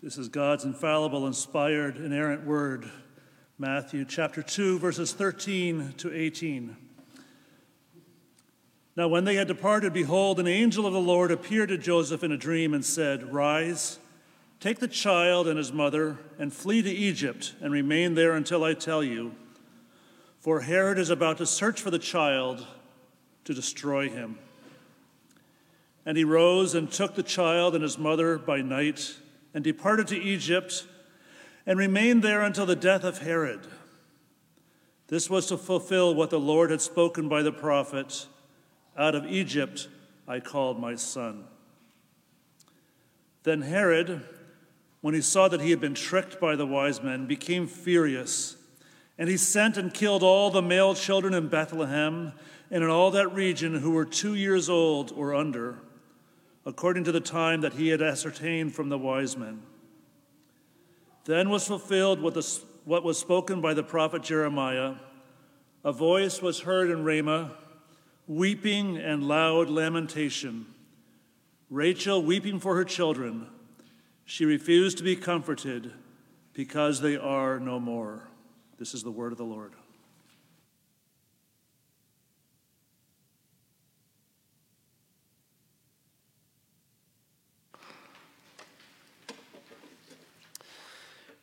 This is God's infallible, inspired, inerrant word. Matthew chapter 2, verses 13 to 18. Now, when they had departed, behold, an angel of the Lord appeared to Joseph in a dream and said, Rise, take the child and his mother, and flee to Egypt, and remain there until I tell you. For Herod is about to search for the child to destroy him. And he rose and took the child and his mother by night and departed to Egypt and remained there until the death of Herod. This was to fulfill what the Lord had spoken by the prophet Out of Egypt I called my son. Then Herod, when he saw that he had been tricked by the wise men, became furious, and he sent and killed all the male children in Bethlehem and in all that region who were two years old or under according to the time that he had ascertained from the wise men. Then was fulfilled what, the, what was spoken by the prophet Jeremiah. A voice was heard in Ramah, weeping and loud lamentation. Rachel weeping for her children. She refused to be comforted because they are no more. This is the word of the Lord.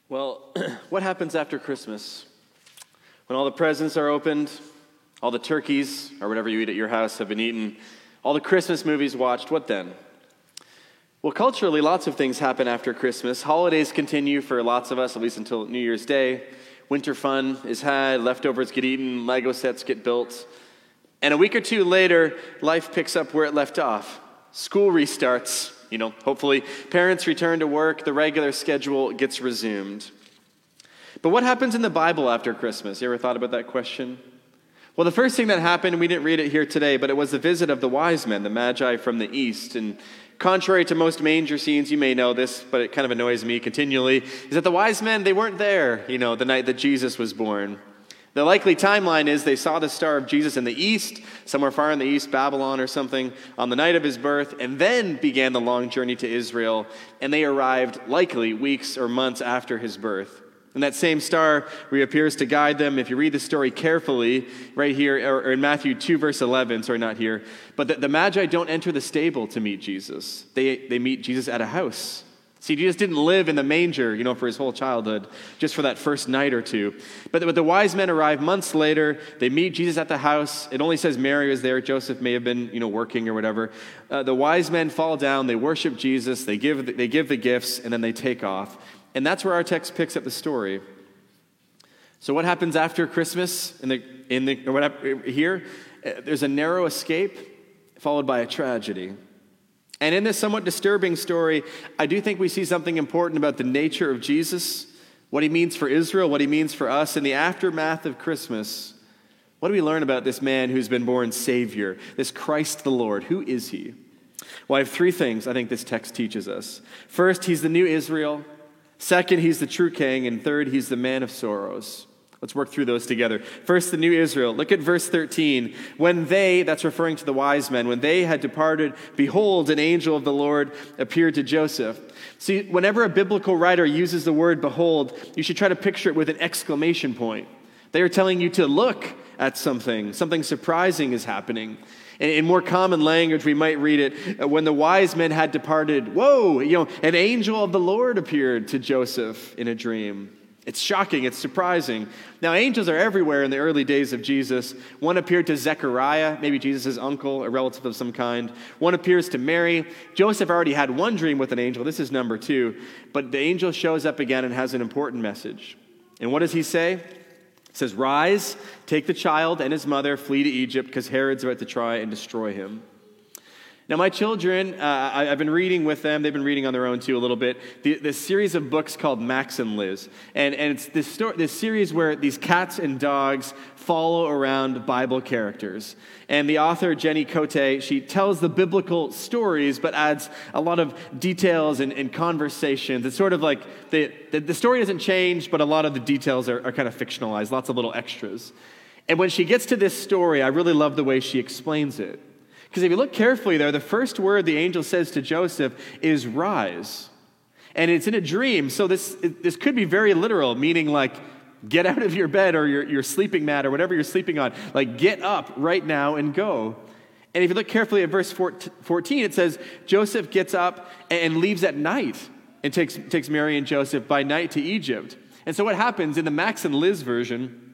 Well, what happens after Christmas? When all the presents are opened, all the turkeys, or whatever you eat at your house, have been eaten, all the Christmas movies watched, what then? Well, culturally, lots of things happen after Christmas. Holidays continue for lots of us, at least until New Year's Day. Winter fun is had, leftovers get eaten, Lego sets get built. And a week or two later, life picks up where it left off. School restarts, you know, hopefully parents return to work, the regular schedule gets resumed. But what happens in the Bible after Christmas? You ever thought about that question? Well, the first thing that happened, we didn't read it here today, but it was the visit of the wise men, the Magi from the east. And contrary to most manger scenes, you may know this, but it kind of annoys me continually, is that the wise men, they weren't there, you know, the night that Jesus was born. The likely timeline is they saw the star of Jesus in the east, somewhere far in the east, Babylon or something, on the night of his birth, and then began the long journey to Israel, and they arrived likely weeks or months after his birth. And that same star reappears to guide them. If you read the story carefully, right here, or in Matthew 2, verse 11, sorry, not here, but the, the Magi don't enter the stable to meet Jesus. They, they meet Jesus at a house. See, Jesus didn't live in the manger, you know, for his whole childhood, just for that first night or two. But, but the wise men arrive months later. They meet Jesus at the house. It only says Mary was there. Joseph may have been, you know, working or whatever. Uh, the wise men fall down. They worship Jesus. They give, they give the gifts, and then they take off. And that's where our text picks up the story. So what happens after Christmas in the, in the, here? Uh, there's a narrow escape followed by a tragedy. And in this somewhat disturbing story, I do think we see something important about the nature of Jesus, what he means for Israel, what he means for us. In the aftermath of Christmas, what do we learn about this man who's been born Savior, this Christ the Lord? Who is he? Well, I have three things I think this text teaches us. First, he's the new Israel. Second, he's the true king. And third, he's the man of sorrows. Let's work through those together. First, the new Israel. Look at verse 13. When they, that's referring to the wise men, when they had departed, behold, an angel of the Lord appeared to Joseph. See, whenever a biblical writer uses the word behold, you should try to picture it with an exclamation point. They are telling you to look at something, something surprising is happening. In more common language, we might read it uh, when the wise men had departed, whoa, you know, an angel of the Lord appeared to Joseph in a dream. It's shocking, it's surprising. Now, angels are everywhere in the early days of Jesus. One appeared to Zechariah, maybe Jesus' uncle, a relative of some kind. One appears to Mary. Joseph already had one dream with an angel. This is number two. But the angel shows up again and has an important message. And what does he say? He says, Rise, take the child and his mother, flee to Egypt, because Herod's about to try and destroy him. Now, my children, uh, I, have been reading with them. They've been reading on their own too a little bit. The, this series of books called Max and Liz. And, and it's this, story, this series where these cats and dogs follow around Bible characters. And the author, Jenny Cote, she tells the biblical stories, but adds a lot of details and, and conversations. It's sort of like the, the, the, story doesn't change, but a lot of the details are, are kind of fictionalized, lots of little extras. And when she gets to this story, I really love the way she explains it. Because if you look carefully there, the first word the angel says to Joseph is rise. And it's in a dream. So this, this could be very literal, meaning like, get out of your bed or your, your sleeping mat or whatever you're sleeping on. Like, get up right now and go. And if you look carefully at verse 14, it says Joseph gets up and leaves at night and takes, takes Mary and Joseph by night to Egypt. And so, what happens in the Max and Liz version,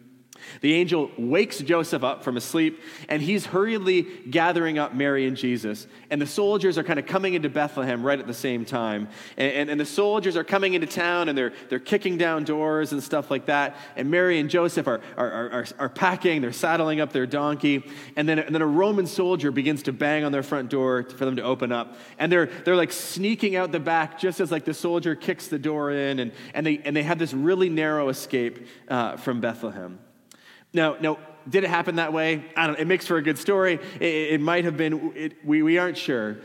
the angel wakes Joseph up from a sleep, and he's hurriedly gathering up Mary and Jesus. And the soldiers are kind of coming into Bethlehem right at the same time. And, and, and, the soldiers are coming into town, and they're, they're kicking down doors and stuff like that. And Mary and Joseph are, are, are, are packing, they're saddling up their donkey. And then, and then a Roman soldier begins to bang on their front door for them to open up. And they're, they're like sneaking out the back just as like the soldier kicks the door in, and, and, they, and they have this really narrow escape uh, from Bethlehem. Now, now, did it happen that way? I don't. Know. It makes for a good story. It, it might have been. It, we, we aren't sure.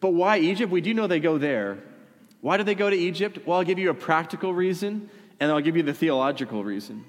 But why Egypt? We do know they go there. Why do they go to Egypt? Well, I'll give you a practical reason, and I'll give you the theological reason.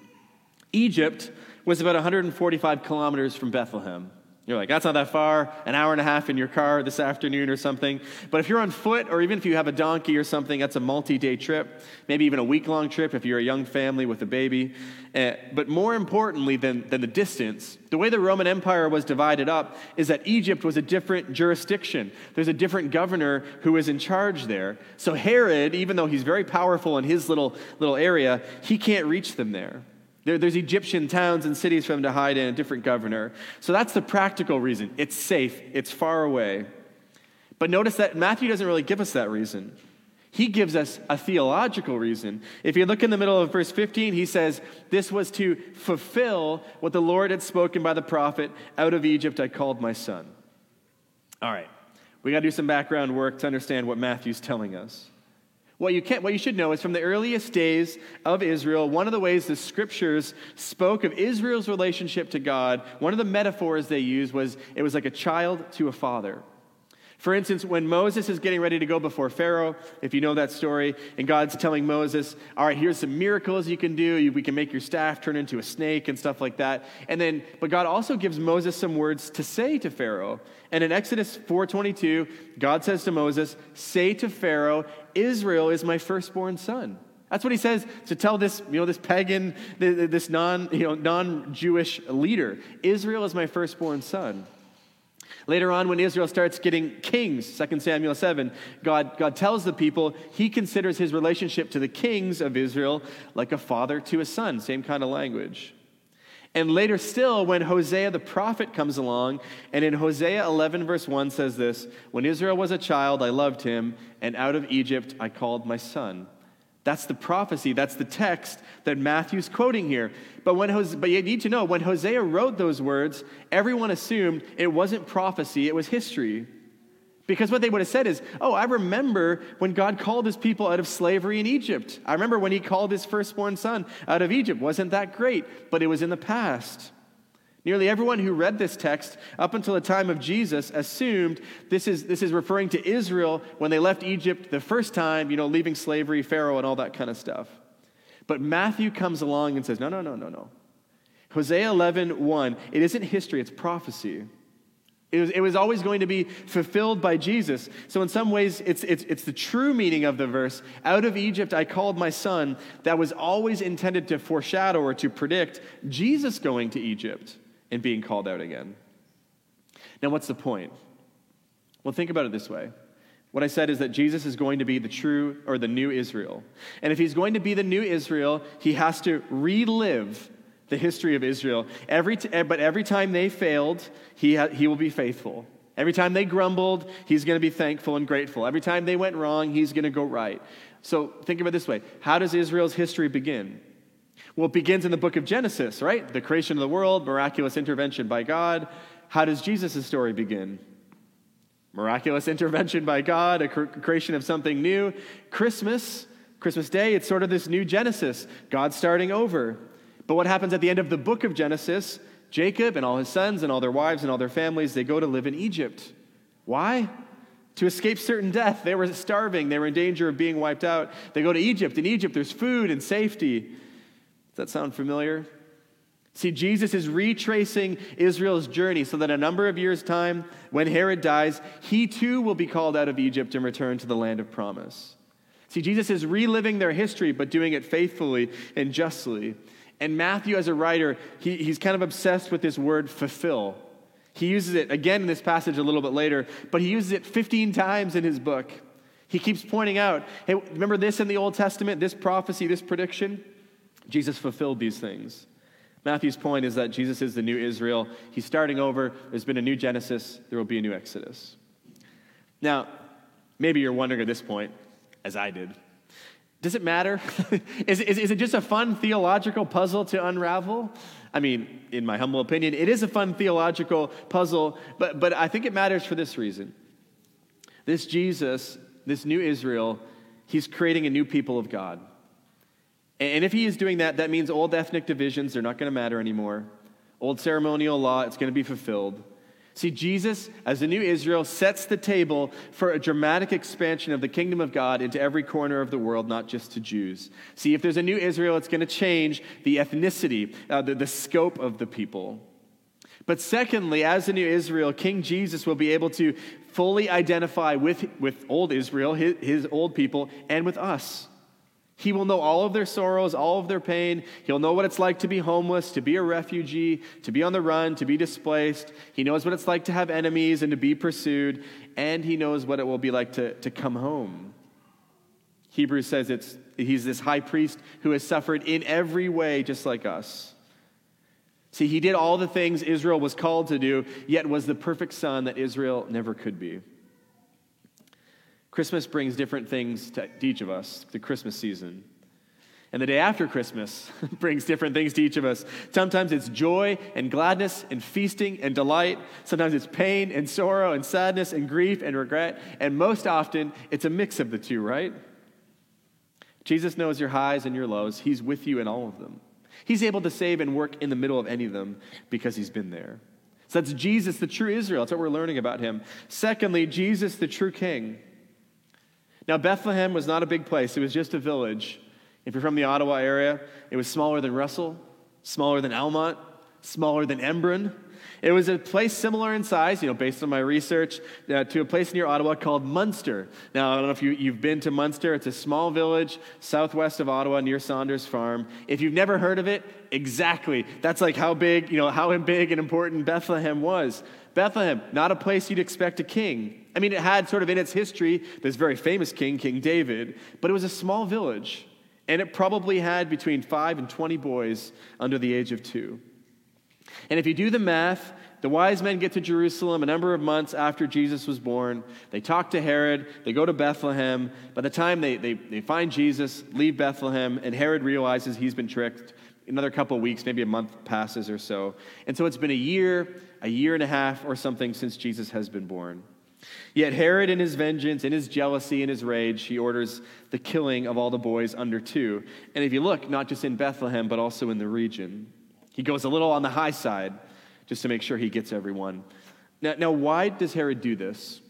Egypt was about 145 kilometers from Bethlehem. You're like, that's not that far, an hour and a half in your car this afternoon or something. But if you're on foot, or even if you have a donkey or something, that's a multi day trip, maybe even a week long trip if you're a young family with a baby. Uh, but more importantly than, than the distance, the way the Roman Empire was divided up is that Egypt was a different jurisdiction. There's a different governor who is in charge there. So Herod, even though he's very powerful in his little, little area, he can't reach them there. There, there's Egyptian towns and cities for them to hide in, a different governor. So that's the practical reason. It's safe, it's far away. But notice that Matthew doesn't really give us that reason. He gives us a theological reason. If you look in the middle of verse 15, he says, This was to fulfill what the Lord had spoken by the prophet Out of Egypt I called my son. All right, we got to do some background work to understand what Matthew's telling us. What you, can, what you should know is from the earliest days of Israel, one of the ways the scriptures spoke of Israel's relationship to God, one of the metaphors they used was it was like a child to a father. For instance, when Moses is getting ready to go before Pharaoh, if you know that story, and God's telling Moses, All right, here's some miracles you can do. We can make your staff turn into a snake and stuff like that. And then, but God also gives Moses some words to say to Pharaoh. And in Exodus 4:22, God says to Moses, Say to Pharaoh, Israel is my firstborn son. That's what he says to tell this, you know, this pagan, this non, you know, non-Jewish leader. Israel is my firstborn son. Later on, when Israel starts getting kings, 2 Samuel 7, God, God tells the people he considers his relationship to the kings of Israel like a father to a son, same kind of language. And later still, when Hosea the prophet comes along, and in Hosea 11, verse 1 says this When Israel was a child, I loved him, and out of Egypt I called my son. That's the prophecy, that's the text that Matthew's quoting here. But, when Hosea, but you need to know, when Hosea wrote those words, everyone assumed it wasn't prophecy, it was history. Because what they would have said is, oh, I remember when God called his people out of slavery in Egypt. I remember when he called his firstborn son out of Egypt. Wasn't that great? But it was in the past. Nearly everyone who read this text up until the time of Jesus assumed this is, this is referring to Israel when they left Egypt the first time, you know, leaving slavery, Pharaoh, and all that kind of stuff. But Matthew comes along and says, no, no, no, no, no. Hosea 11, 1, it isn't history, it's prophecy. It was, it was always going to be fulfilled by Jesus. So, in some ways, it's, it's, it's the true meaning of the verse out of Egypt I called my son, that was always intended to foreshadow or to predict Jesus going to Egypt and being called out again. Now, what's the point? Well, think about it this way. What I said is that Jesus is going to be the true or the new Israel. And if he's going to be the new Israel, he has to relive the history of Israel. Every t- eh, but every time they failed, he, ha- he will be faithful. Every time they grumbled, he's going to be thankful and grateful. Every time they went wrong, he's going to go right. So think of it this way How does Israel's history begin? Well, it begins in the book of Genesis, right? The creation of the world, miraculous intervention by God. How does Jesus' story begin? Miraculous intervention by God, a creation of something new. Christmas, Christmas Day, it's sort of this new Genesis, God starting over. But what happens at the end of the book of Genesis? Jacob and all his sons and all their wives and all their families, they go to live in Egypt. Why? To escape certain death. They were starving, they were in danger of being wiped out. They go to Egypt. In Egypt, there's food and safety. Does that sound familiar? See, Jesus is retracing Israel's journey so that a number of years' time, when Herod dies, he too will be called out of Egypt and returned to the land of promise. See, Jesus is reliving their history, but doing it faithfully and justly. And Matthew, as a writer, he, he's kind of obsessed with this word fulfill. He uses it again in this passage a little bit later, but he uses it 15 times in his book. He keeps pointing out hey, remember this in the Old Testament, this prophecy, this prediction? Jesus fulfilled these things. Matthew's point is that Jesus is the new Israel. He's starting over. There's been a new Genesis, there will be a new Exodus. Now, maybe you're wondering at this point, as I did. Does it matter? is, is, is it just a fun theological puzzle to unravel? I mean, in my humble opinion, it is a fun theological puzzle, but, but I think it matters for this reason. This Jesus, this new Israel, he's creating a new people of God. And if he is doing that, that means old ethnic divisions, they're not going to matter anymore. Old ceremonial law, it's going to be fulfilled. See, Jesus, as the new Israel, sets the table for a dramatic expansion of the kingdom of God into every corner of the world, not just to Jews. See, if there's a new Israel, it's going to change the ethnicity, uh, the, the scope of the people. But secondly, as the new Israel, King Jesus will be able to fully identify with, with old Israel, his, his old people, and with us. He will know all of their sorrows, all of their pain. He'll know what it's like to be homeless, to be a refugee, to be on the run, to be displaced. He knows what it's like to have enemies and to be pursued. And he knows what it will be like to, to come home. Hebrews says it's, he's this high priest who has suffered in every way, just like us. See, he did all the things Israel was called to do, yet was the perfect son that Israel never could be. Christmas brings different things to each of us, the Christmas season. And the day after Christmas brings different things to each of us. Sometimes it's joy and gladness and feasting and delight. Sometimes it's pain and sorrow and sadness and grief and regret. And most often, it's a mix of the two, right? Jesus knows your highs and your lows. He's with you in all of them. He's able to save and work in the middle of any of them because he's been there. So that's Jesus, the true Israel. That's what we're learning about him. Secondly, Jesus, the true king. Now, Bethlehem was not a big place, it was just a village. If you're from the Ottawa area, it was smaller than Russell, smaller than Almonte, smaller than Embrun. It was a place similar in size, you know, based on my research, uh, to a place near Ottawa called Munster. Now, I don't know if you, you've been to Munster. It's a small village southwest of Ottawa near Saunders Farm. If you've never heard of it, exactly. That's like how big, you know, how big and important Bethlehem was. Bethlehem, not a place you'd expect a king. I mean, it had sort of in its history this very famous king, King David, but it was a small village, and it probably had between five and 20 boys under the age of two. And if you do the math, the wise men get to Jerusalem a number of months after Jesus was born. They talk to Herod. They go to Bethlehem. By the time they, they, they find Jesus, leave Bethlehem, and Herod realizes he's been tricked. Another couple of weeks, maybe a month passes or so. And so it's been a year, a year and a half or something since Jesus has been born. Yet Herod, in his vengeance, in his jealousy, in his rage, he orders the killing of all the boys under two. And if you look, not just in Bethlehem, but also in the region, he goes a little on the high side just to make sure he gets everyone. Now, now why does Herod do this?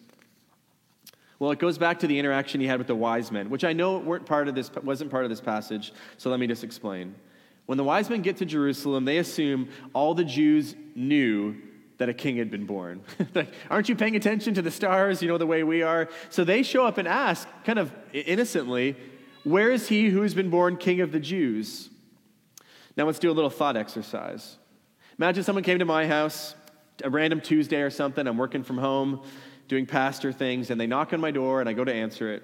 Well, it goes back to the interaction he had with the wise men, which I know weren't part of this, wasn't part of this passage, so let me just explain. When the wise men get to Jerusalem, they assume all the Jews knew that a king had been born. like, aren't you paying attention to the stars, you know, the way we are? So they show up and ask, kind of innocently, Where is he who has been born king of the Jews? Now let's do a little thought exercise. Imagine someone came to my house, a random Tuesday or something, I'm working from home, doing pastor things, and they knock on my door and I go to answer it.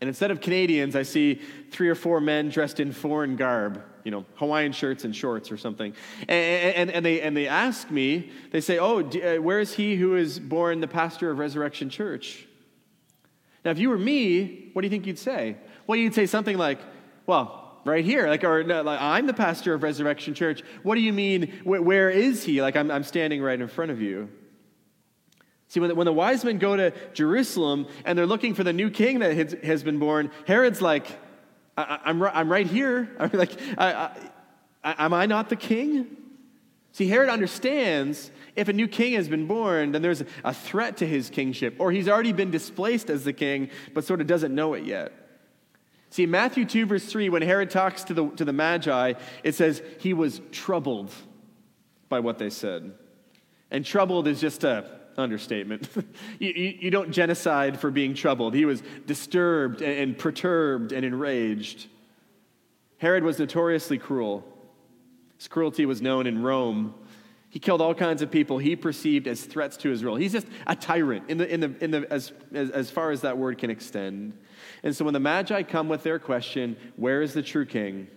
And instead of Canadians, I see three or four men dressed in foreign garb, you know, Hawaiian shirts and shorts or something. And, and, and they, and they ask me, they say, Oh, uh, where is he who is born the pastor of Resurrection Church? Now, if you were me, what do you think you'd say? Well, you'd say something like, Well, right here. Like, or no, like, I'm the pastor of Resurrection Church. What do you mean, wh- where is he? Like, I'm, I'm standing right in front of you. See, when the, when the wise men go to Jerusalem and they're looking for the new king that has, has been born, Herod's like, I, am I'm, I'm right here. I'm like, I, I, am I not the king? See, Herod understands if a new king has been born, then there's a threat to his kingship, or he's already been displaced as the king, but sort of doesn't know it yet. See, Matthew 2, verse 3, when Herod talks to the, to the Magi, it says he was troubled by what they said. And troubled is just a understatement. you, you, you, don't genocide for being troubled. He was disturbed and, and perturbed and enraged. Herod was notoriously cruel. His cruelty was known in Rome. He killed all kinds of people he perceived as threats to his rule. He's just a tyrant in the, in the, in the, as, as, as far as that word can extend. And so when the Magi come with their question, Where is the true king?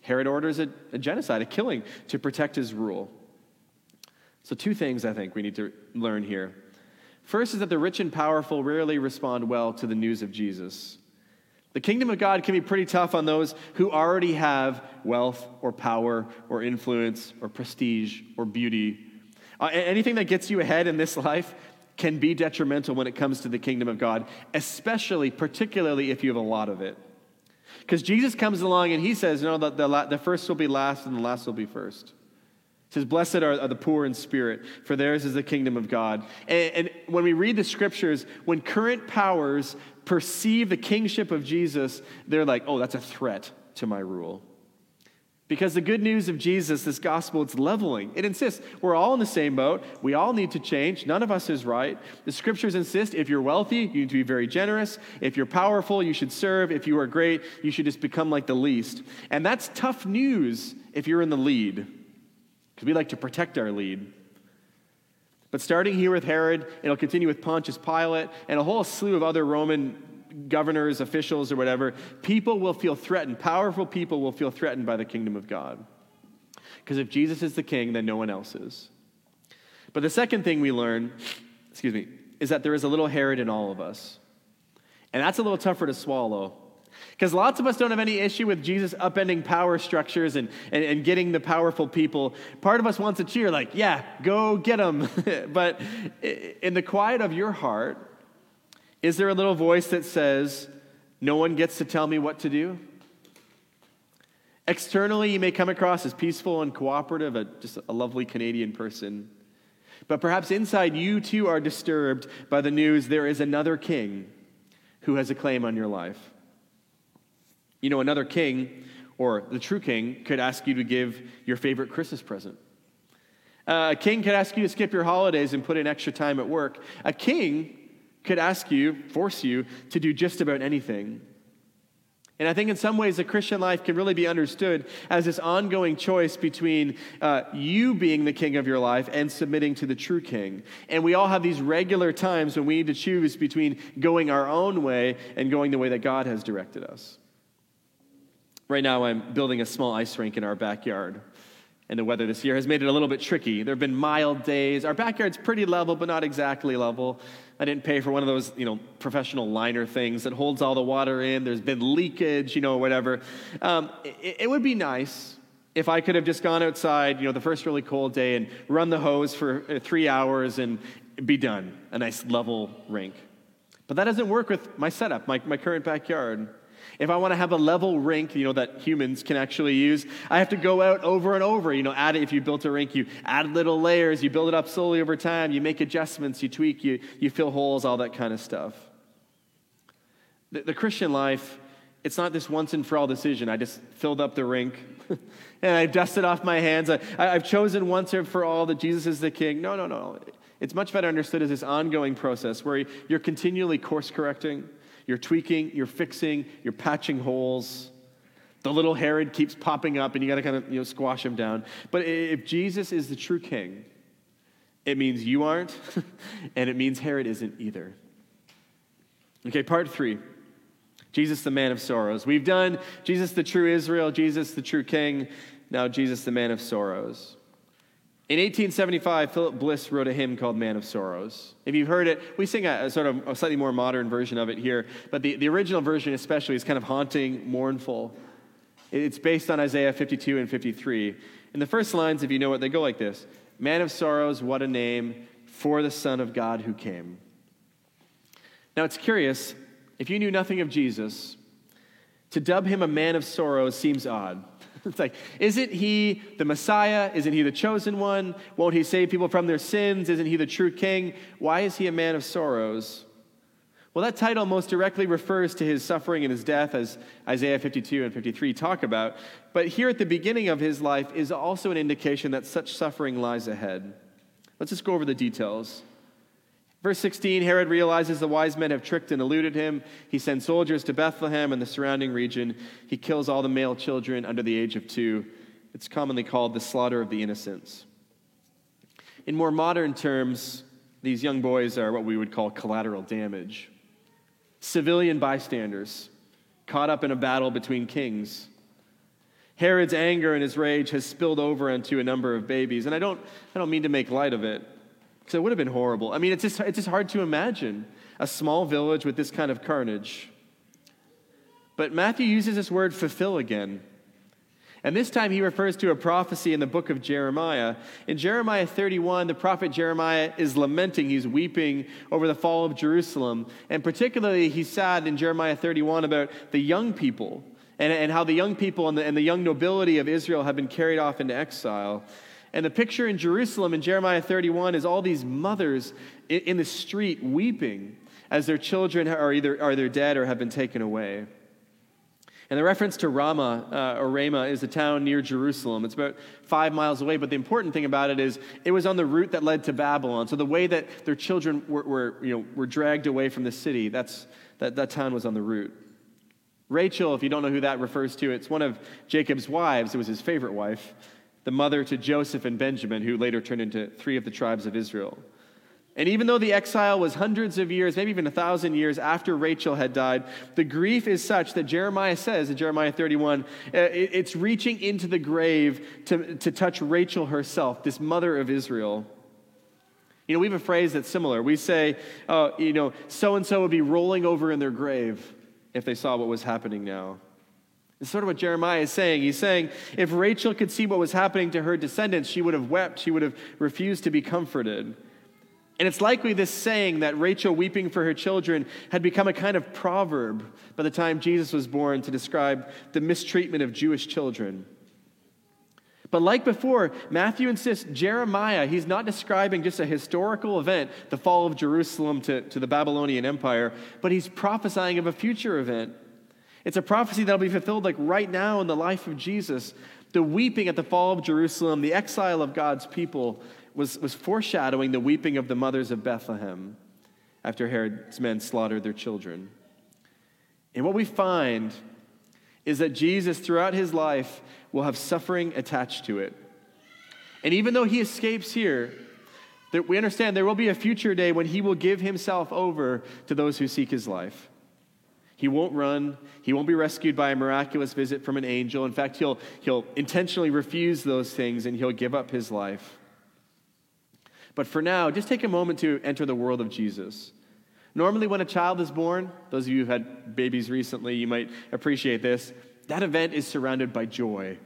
Herod orders a, a genocide, a killing, to protect his rule. So, two things I think we need to learn here. First is that the rich and powerful rarely respond well to the news of Jesus. The kingdom of God can be pretty tough on those who already have wealth or power or influence or prestige or beauty. Uh, anything that gets you ahead in this life can be detrimental when it comes to the kingdom of God, especially, particularly if you have a lot of it. Because Jesus comes along and he says, No, the, the, the first will be last and the last will be first. It says, Blessed are, are, the poor in spirit, for theirs is the kingdom of God. And, and when we read the scriptures, when current powers perceive the kingship of Jesus, they're like, oh, that's a threat to my rule. Because the good news of Jesus, this gospel, it's leveling. It insists we're all in the same boat. We all need to change. None of us is right. The scriptures insist if you're wealthy, you need to be very generous. If you're powerful, you should serve. If you are great, you should just become like the least. And that's tough news if you're in the lead because we like to protect our lead. But starting here with Herod, it'll continue with Pontius Pilate and a whole slew of other Roman governors, officials, or whatever. People will feel threatened. Powerful people will feel threatened by the kingdom of God. Because if Jesus is the king, then no one else is. But the second thing we learn, excuse me, is that there is a little Herod in all of us. And that's a little tougher to swallow because lots of us don't have any issue with Jesus upending power structures and, and, and, getting the powerful people. Part of us wants to cheer, like, yeah, go get them. but in the quiet of your heart, is there a little voice that says, no one gets to tell me what to do? Externally, you may come across as peaceful and cooperative, a, just a lovely Canadian person. But perhaps inside you too are disturbed by the news there is another king who has a claim on your life. You know, another king, or the true king, could ask you to give your favorite Christmas present. Uh, a king could ask you to skip your holidays and put in extra time at work. A king could ask you, force you, to do just about anything. And I think in some ways, the Christian life can really be understood as this ongoing choice between uh, you being the king of your life and submitting to the true king. And we all have these regular times when we need to choose between going our own way and going the way that God has directed us. Right now, I'm building a small ice rink in our backyard. And the weather this year has made it a little bit tricky. There have been mild days. Our backyard's pretty level, but not exactly level. I didn't pay for one of those, you know, professional liner things that holds all the water in. There's been leakage, you know, whatever. Um, it, it would be nice if I could have just gone outside, you know, the first really cold day and run the hose for uh, three hours and be done. A nice level rink. But that doesn't work with my setup, my, my current backyard. If I want to have a level rink, you know, that humans can actually use, I have to go out over and over. You know, add it, if you built a rink, you add little layers, you build it up slowly over time, you make adjustments, you tweak, you, you fill holes, all that kind of stuff. The, the Christian life, it's not this once and for all decision. I just filled up the rink and I've dusted off my hands. I, I've chosen once and for all that Jesus is the king. No, no, no. It's much better understood as this ongoing process where you're continually course correcting you're tweaking, you're fixing, you're patching holes. The little Herod keeps popping up and you got to kind of you know, squash him down. But if Jesus is the true king, it means you aren't, and it means Herod isn't either. Okay, part three Jesus, the man of sorrows. We've done Jesus, the true Israel, Jesus, the true king, now Jesus, the man of sorrows. In 1875, Philip Bliss wrote a hymn called Man of Sorrows. If you've heard it, we sing a, a, sort of a slightly more modern version of it here, but the, the original version, especially, is kind of haunting, mournful. It's based on Isaiah 52 and 53. In the first lines, if you know it, they go like this Man of Sorrows, what a name for the Son of God who came. Now, it's curious, if you knew nothing of Jesus, to dub him a man of sorrows seems odd. It's like, isn't he the Messiah? Isn't he the chosen one? Won't he save people from their sins? Isn't he the true king? Why is he a man of sorrows? Well, that title most directly refers to his suffering and his death, as Isaiah 52 and 53 talk about. But here at the beginning of his life is also an indication that such suffering lies ahead. Let's just go over the details. Verse 16 Herod realizes the wise men have tricked and eluded him. He sends soldiers to Bethlehem and the surrounding region. He kills all the male children under the age of two. It's commonly called the slaughter of the innocents. In more modern terms, these young boys are what we would call collateral damage civilian bystanders caught up in a battle between kings. Herod's anger and his rage has spilled over onto a number of babies. And I don't, I don't mean to make light of it, because it would have been horrible. I mean, it's just, it's just hard to imagine a small village with this kind of carnage. But Matthew uses this word fulfill again. And this time he refers to a prophecy in the book of Jeremiah. In Jeremiah 31, the prophet Jeremiah is lamenting, he's weeping over the fall of Jerusalem. And particularly, he's sad in Jeremiah 31 about the young people and, and how the young people and the, and the young nobility of Israel have been carried off into exile. And the picture in Jerusalem in Jeremiah 31 is all these mothers in, the street weeping as their children are either are either dead or have been taken away. And the reference to Ramah uh, or Ramah is a town near Jerusalem. It's about five miles away, but the important thing about it is it was on the route that led to Babylon. So the way that their children were, were, you know, were dragged away from the city, that's, that, that town was on the route. Rachel, if you don't know who that refers to, it's one of Jacob's wives. It was his favorite wife, the mother to Joseph and Benjamin, who later turned into three of the tribes of Israel. And even though the exile was hundreds of years, maybe even a thousand years after Rachel had died, the grief is such that Jeremiah says in Jeremiah 31, uh, it's reaching into the grave to, to touch Rachel herself, this mother of Israel. You know, we have a phrase that's similar. We say, uh, you know, so and so would be rolling over in their grave if they saw what was happening now. It's sort of what Jeremiah is saying. He's saying if Rachel could see what was happening to her descendants, she would have wept, she would have refused to be comforted. And it's likely this saying that Rachel weeping for her children had become a kind of proverb by the time Jesus was born to describe the mistreatment of Jewish children. But like before, Matthew insists Jeremiah, he's not describing just a historical event, the fall of Jerusalem to, to the Babylonian Empire, but he's prophesying of a future event. It's a prophecy that'll be fulfilled like right now in the life of Jesus. The weeping at the fall of Jerusalem, the exile of God's people, was, was foreshadowing the weeping of the mothers of Bethlehem after Herod's men slaughtered their children. And what we find is that Jesus, throughout his life, will have suffering attached to it. And even though he escapes here, that we understand there will be a future day when he will give himself over to those who seek his life. He won't run. He won't be rescued by a miraculous visit from an angel. In fact, he'll, he'll intentionally refuse those things and he'll give up his life. But for now, just take a moment to enter the world of Jesus. Normally, when a child is born, those of you who've had babies recently, you might appreciate this, that event is surrounded by joy.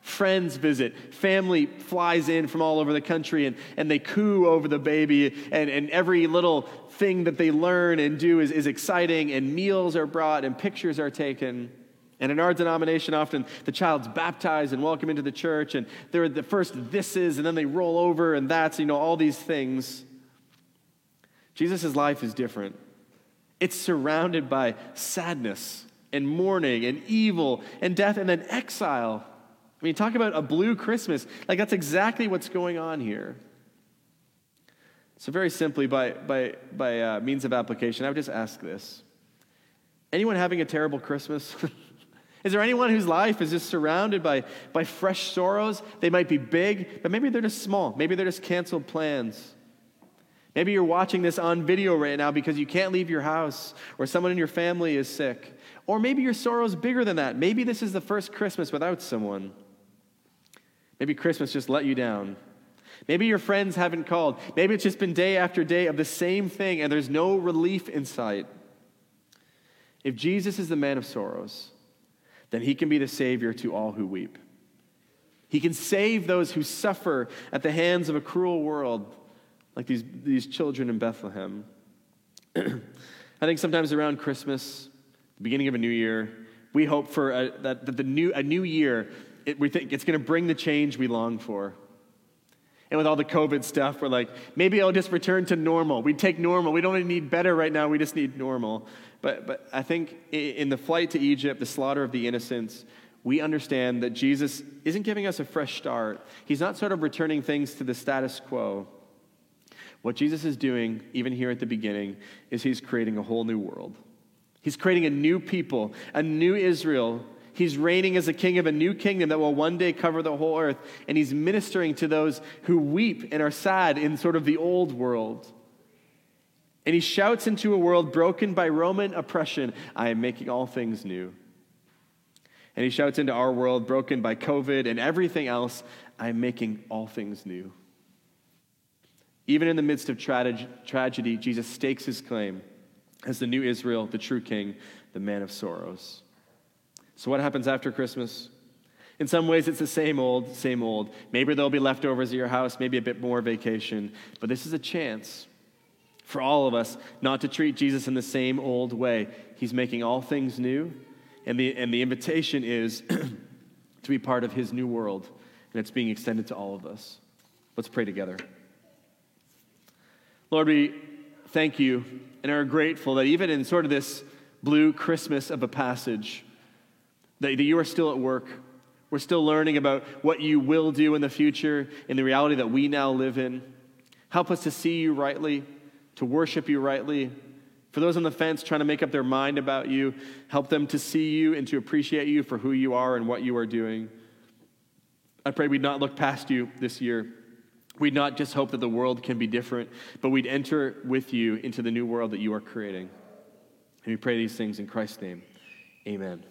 Friends visit, family flies in from all over the country, and, and they coo over the baby, and, and every little thing that they learn and do is, is exciting, and meals are brought, and pictures are taken. And in our denomination, often the child's baptized and welcomed into the church, and they're the first this is, and then they roll over, and that's, you know, all these things. Jesus' life is different. It's surrounded by sadness and mourning and evil and death and then exile. I mean, talk about a blue Christmas. Like, that's exactly what's going on here. So, very simply, by, by, by uh, means of application, I would just ask this Anyone having a terrible Christmas? Is there anyone whose life is just surrounded by, by fresh sorrows? They might be big, but maybe they're just small. Maybe they're just canceled plans. Maybe you're watching this on video right now because you can't leave your house or someone in your family is sick. Or maybe your sorrow is bigger than that. Maybe this is the first Christmas without someone. Maybe Christmas just let you down. Maybe your friends haven't called. Maybe it's just been day after day of the same thing and there's no relief in sight. If Jesus is the man of sorrows, then he can be the Savior to all who weep. He can save those who suffer at the hands of a cruel world, like these, these children in Bethlehem. I think sometimes around Christmas, the beginning of a new year, we hope for a, that, that the new, a new year, it, we think it's going to bring the change we long for. And with all the COVID stuff, we're like, maybe I'll just return to normal. We take normal. We don't need better right now. We just need normal. But, but I think in the flight to Egypt, the slaughter of the innocents, we understand that Jesus isn't giving us a fresh start. He's not sort of returning things to the status quo. What Jesus is doing, even here at the beginning, is he's creating a whole new world. He's creating a new people, a new Israel. He's reigning as a king of a new kingdom that will one day cover the whole earth. And he's ministering to those who weep and are sad in sort of the old world. And he shouts into a world broken by Roman oppression I am making all things new. And he shouts into our world broken by COVID and everything else I am making all things new. Even in the midst of tra- tragedy, Jesus stakes his claim as the new Israel, the true king, the man of sorrows. So, what happens after Christmas? In some ways, it's the same old, same old. Maybe there'll be leftovers at your house, maybe a bit more vacation, but this is a chance for all of us not to treat Jesus in the same old way. He's making all things new, and the, and the invitation is to be part of his new world, and it's being extended to all of us. Let's pray together. Lord, we thank you and are grateful that even in sort of this blue Christmas of a passage, that, that you are still at work. We're still learning about what you will do in the future in the reality that we now live in. Help us to see you rightly, to worship you rightly. For those on the fence trying to make up their mind about you, help them to see you and to appreciate you for who you are and what you are doing. I pray we'd not look past you this year. We'd not just hope that the world can be different, but we'd enter with you into the new world that you are creating. And we pray these things in Christ's name. Amen.